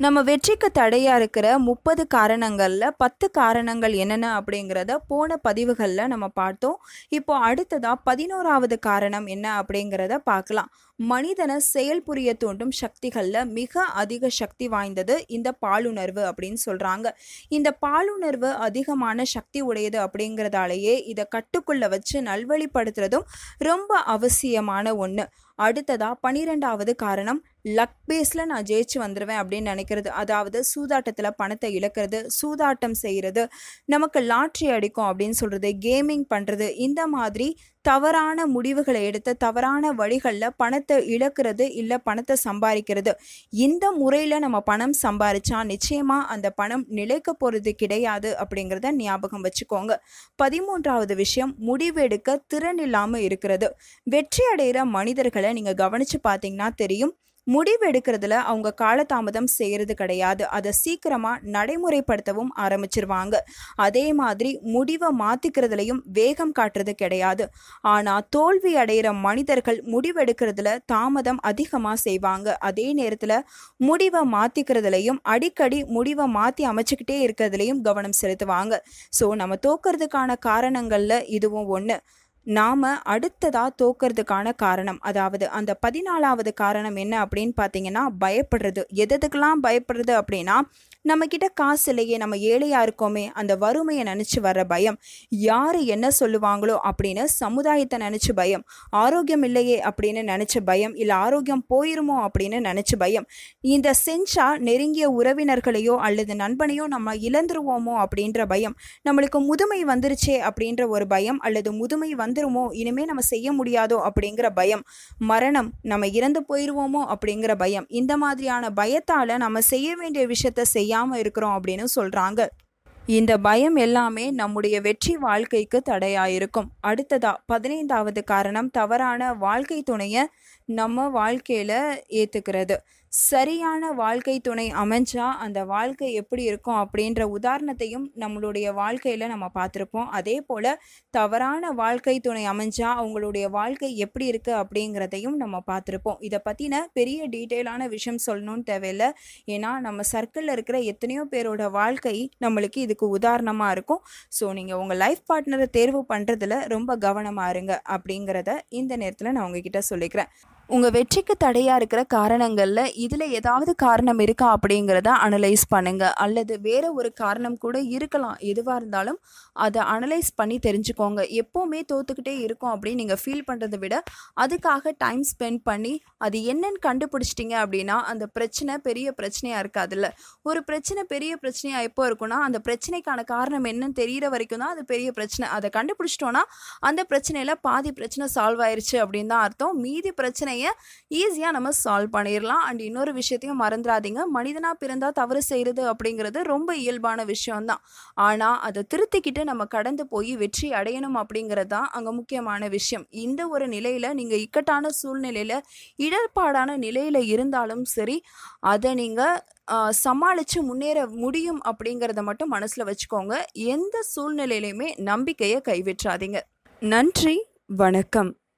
நம்ம வெற்றிக்கு தடையாக இருக்கிற முப்பது காரணங்களில் பத்து காரணங்கள் என்னென்ன அப்படிங்கிறத போன பதிவுகளில் நம்ம பார்த்தோம். இப்போ அடுத்ததாக பதினோராவது காரணம் என்ன அப்படிங்கிறத பார்க்கலாம். மனிதனை செயல் புரிய தூண்டும் சக்திகளில் மிக அதிக சக்தி வாய்ந்தது இந்த பாலுணர்வு அப்படின்னு சொல்கிறாங்க இந்த பாலுணர்வு அதிகமான சக்தி உடையது அப்படிங்கிறதாலேயே இதை கட்டுக்குள்ளே வச்சு நல்வழிப்படுத்துறதும் ரொம்ப அவசியமான ஒன்று அடுத்ததாக பன்னிரெண்டாவது காரணம் லக் பேஸில் நான் ஜெயிச்சு வந்துடுவேன் அப்படின்னு நினைக்கிறது. அதாவது சூதாட்டத்தில் பணத்தை இழக்கிறது சூதாட்டம் செய்கிறது நமக்கு லாட்ரி அடிக்கும் அப்படின்னு சொல்கிறது கேமிங் பண்ணுறது இந்த மாதிரி தவறான முடிவுகளை எடுத்து தவறான வழிகளில் பணத்தை இழக்கிறது இல்லை பணத்தை சம்பாதிக்கிறது. இந்த முறையில் நம்ம பணம் சம்பாரிச்சா நிச்சயமாக அந்த பணம் நிலைக்க போகிறது கிடையாது அப்படிங்கிறத ஞாபகம் வச்சுக்கோங்க. பதிமூன்றாவது விஷயம் முடிவெடுக்க திறன் இல்லாமல் இருக்கிறது. வெற்றி அடைகிற மனிதர்களை நீங்கள் கவனித்து பார்த்தீங்கன்னா தெரியும் முடிவெடுக்கிறதுல அவங்க காலதாமதம் செய்கிறது கிடையாது. அதை சீக்கிரமாக நடைமுறைப்படுத்தவும் ஆரம்பிச்சிருவாங்க. அதே மாதிரி முடிவை மாற்றிக்கிறதுலையும் வேகம் காட்டுறது கிடையாது. ஆனால் தோல்வி அடைகிற மனிதர்கள் முடிவெடுக்கிறதுல தாமதம் அதிகமாக செய்வாங்க. அதே நேரத்தில் முடிவை மாற்றிக்கிறதுலையும் அடிக்கடி முடிவை மாற்றி அமைச்சுக்கிட்டே இருக்கிறதுலையும் கவனம் செலுத்துவாங்க. ஸோ நம்ம தோக்கிறதுக்கான காரணங்களில் இதுவும் ஒன்று நாம் அடுத்ததாக தோக்கிறதுக்கான காரணம். அதாவது அந்த பதினாலாவது காரணம் என்ன அப்படின்னு பார்த்தீங்கன்னா பயப்படுறது. எதுக்கெல்லாம் பயப்படுறது அப்படின்னா நம்மக்கிட்ட காசு இல்லையே நம்ம ஏழையாக இருக்கோமே அந்த வறுமையை நினச்சி வர்ற பயம். யார் என்ன சொல்லுவாங்களோ அப்படின்னு சமுதாயத்தை நினச்சி பயம். ஆரோக்கியம் இல்லையே அப்படின்னு நினச்ச பயம் இல்லை ஆரோக்கியம் போயிருமோ அப்படின்னு நினச்ச பயம். இந்த செஞ்சா நெருங்கிய உறவினர்களையோ அல்லது நண்பனையோ நம்ம இழந்துருவோமோ அப்படின்ற பயம். நம்மளுக்கு முதுமை வந்துருச்சே அப்படின்ற ஒரு பயம் அல்லது முதுமை வந்து வந்துருமோ? இனிமே நம்ம செய்ய முடியாதோ? அப்படிங்கிற பயம். மரணம். நம்ம இறந்து போயிடுவோமோ அப்படிங்கிற பயம். இந்த மாதிரியான பயத்தால் நம்ம செய்ய வேண்டிய விஷயத்த செய்யாமல் இருக்கிறோம் அப்படின்னு சொல்கிறாங்க இந்த பயம் எல்லாமே நம்முடைய வெற்றி வாழ்க்கைக்கு தடையாயிருக்கும். அடுத்ததா பதினைந்தாவது காரணம் தவறான வாழ்க்கை துணையை நம்ம வாழ்க்கையில் ஏற்றுக்கிறது சரியான வாழ்க்கை துணை அமைஞ்சா அந்த வாழ்க்கை எப்படி இருக்கும் அப்படின்ற உதாரணத்தையும் நம்மளுடைய வாழ்க்கையில் நம்ம பார்த்துருப்போம். அதே போல் தவறான வாழ்க்கை துணை அமைஞ்சா அவங்களுடைய வாழ்க்கை எப்படி இருக்குது அப்படிங்கிறதையும் நம்ம பார்த்துருப்போம். இதை பற்றின பெரிய டீட்டெயிலான விஷயம் சொல்லணும்னு தேவையில்லை. ஏன்னா நம்ம சர்க்கிளில் இருக்கிற எத்தனையோ பேரோட வாழ்க்கை நம்மளுக்கு இதுக்கு உதாரணமாக இருக்கும். ஸோ நீங்கள் உங்கள் லைஃப் பார்ட்னரை தேர்வு பண்ணுறதுல ரொம்ப கவனமாக இருங்க அப்படிங்கிறத இந்த நேரத்தில் நான் உங்ககிட்ட சொல்லிக்கிறேன். உங்கள் வெற்றிக்கு தடையாக இருக்கிற காரணங்களில் இதில் ஏதாவது காரணம் இருக்கா அப்படிங்கிறத அனலைஸ் பண்ணுங்கள் அல்லது வேறு ஒரு காரணம் கூட இருக்கலாம். எதுவாக இருந்தாலும் அதை அனலைஸ் பண்ணி தெரிஞ்சுக்கோங்க. எப்போவுமே தோத்துக்கிட்டே இருக்கும் அப்படின்னு நீங்கள் ஃபீல் பண்ணுறதை விட அதுக்காக டைம் ஸ்பெண்ட் பண்ணி அது என்னன்னு கண்டுபிடிச்சிட்டிங்க அப்படின்னா அந்த பிரச்சனை பெரிய பிரச்சனையாக இருக்காதுல்ல. ஒரு பிரச்சனை பெரிய பிரச்சனையாக எப்போ இருக்குன்னா அந்த பிரச்சனைக்கான காரணம் என்னன்னு தெரிகிற வரைக்கும் தான் அது பெரிய பிரச்சனை. அதை கண்டுபிடிச்சிட்டோன்னா அந்த பிரச்சனையில் பாதி பிரச்சனை சால்வ் ஆயிடுச்சு அப்படின்னு தான் அர்த்தம். மீதி பிரச்சனை பிரச்சனையை ஈஸியாக நம்ம சால்வ் பண்ணிடலாம் அண்ட் இன்னொரு விஷயத்தையும் மறந்துடாதீங்க மனிதனாக பிறந்தால் தவறு செய்கிறது அப்படிங்கிறது ரொம்ப இயல்பான விஷயம்தான். ஆனால் அதை திருத்திக்கிட்டு நம்ம கடந்து போய் வெற்றி அடையணும் அப்படிங்கிறது தான் அங்கே முக்கியமான விஷயம். இந்த ஒரு நிலையில் நீங்கள் இக்கட்டான சூழ்நிலையில் இடர்பாடான நிலையில் இருந்தாலும் சரி அதை நீங்கள் சமாளித்து முன்னேற முடியும் அப்படிங்கிறத மட்டும் மனசில் வச்சுக்கோங்க. எந்த சூழ்நிலையிலையுமே நம்பிக்கையை கைவிட்றாதீங்க. நன்றி. வணக்கம்.